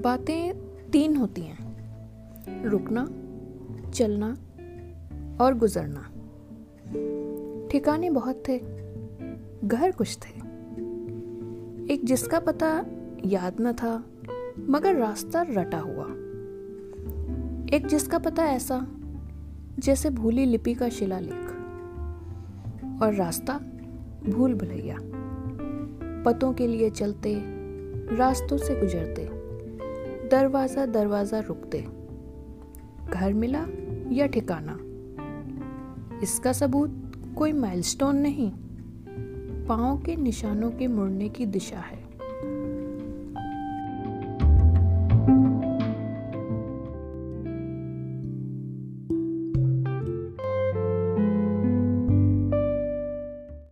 बातें तीन होती हैं। रुकना, चलना और गुजरना। ठिकाने बहुत थे, घर कुछ थे। एक जिसका पता याद न था, मगर रास्ता रटा हुआ। एक जिसका पता ऐसा, जैसे भूली लिपि का शिलालेख। और रास्ता भूल भुलैया। पतों के लिए चलते, रास्तों से गुजरते। दरवाज़ा दरवाज़ा रुकते घर मिला या ठिकाना? इसका सबूत कोई माइलस्टोन नहीं। पाओ के निशानों के मुड़ने की दिशा है।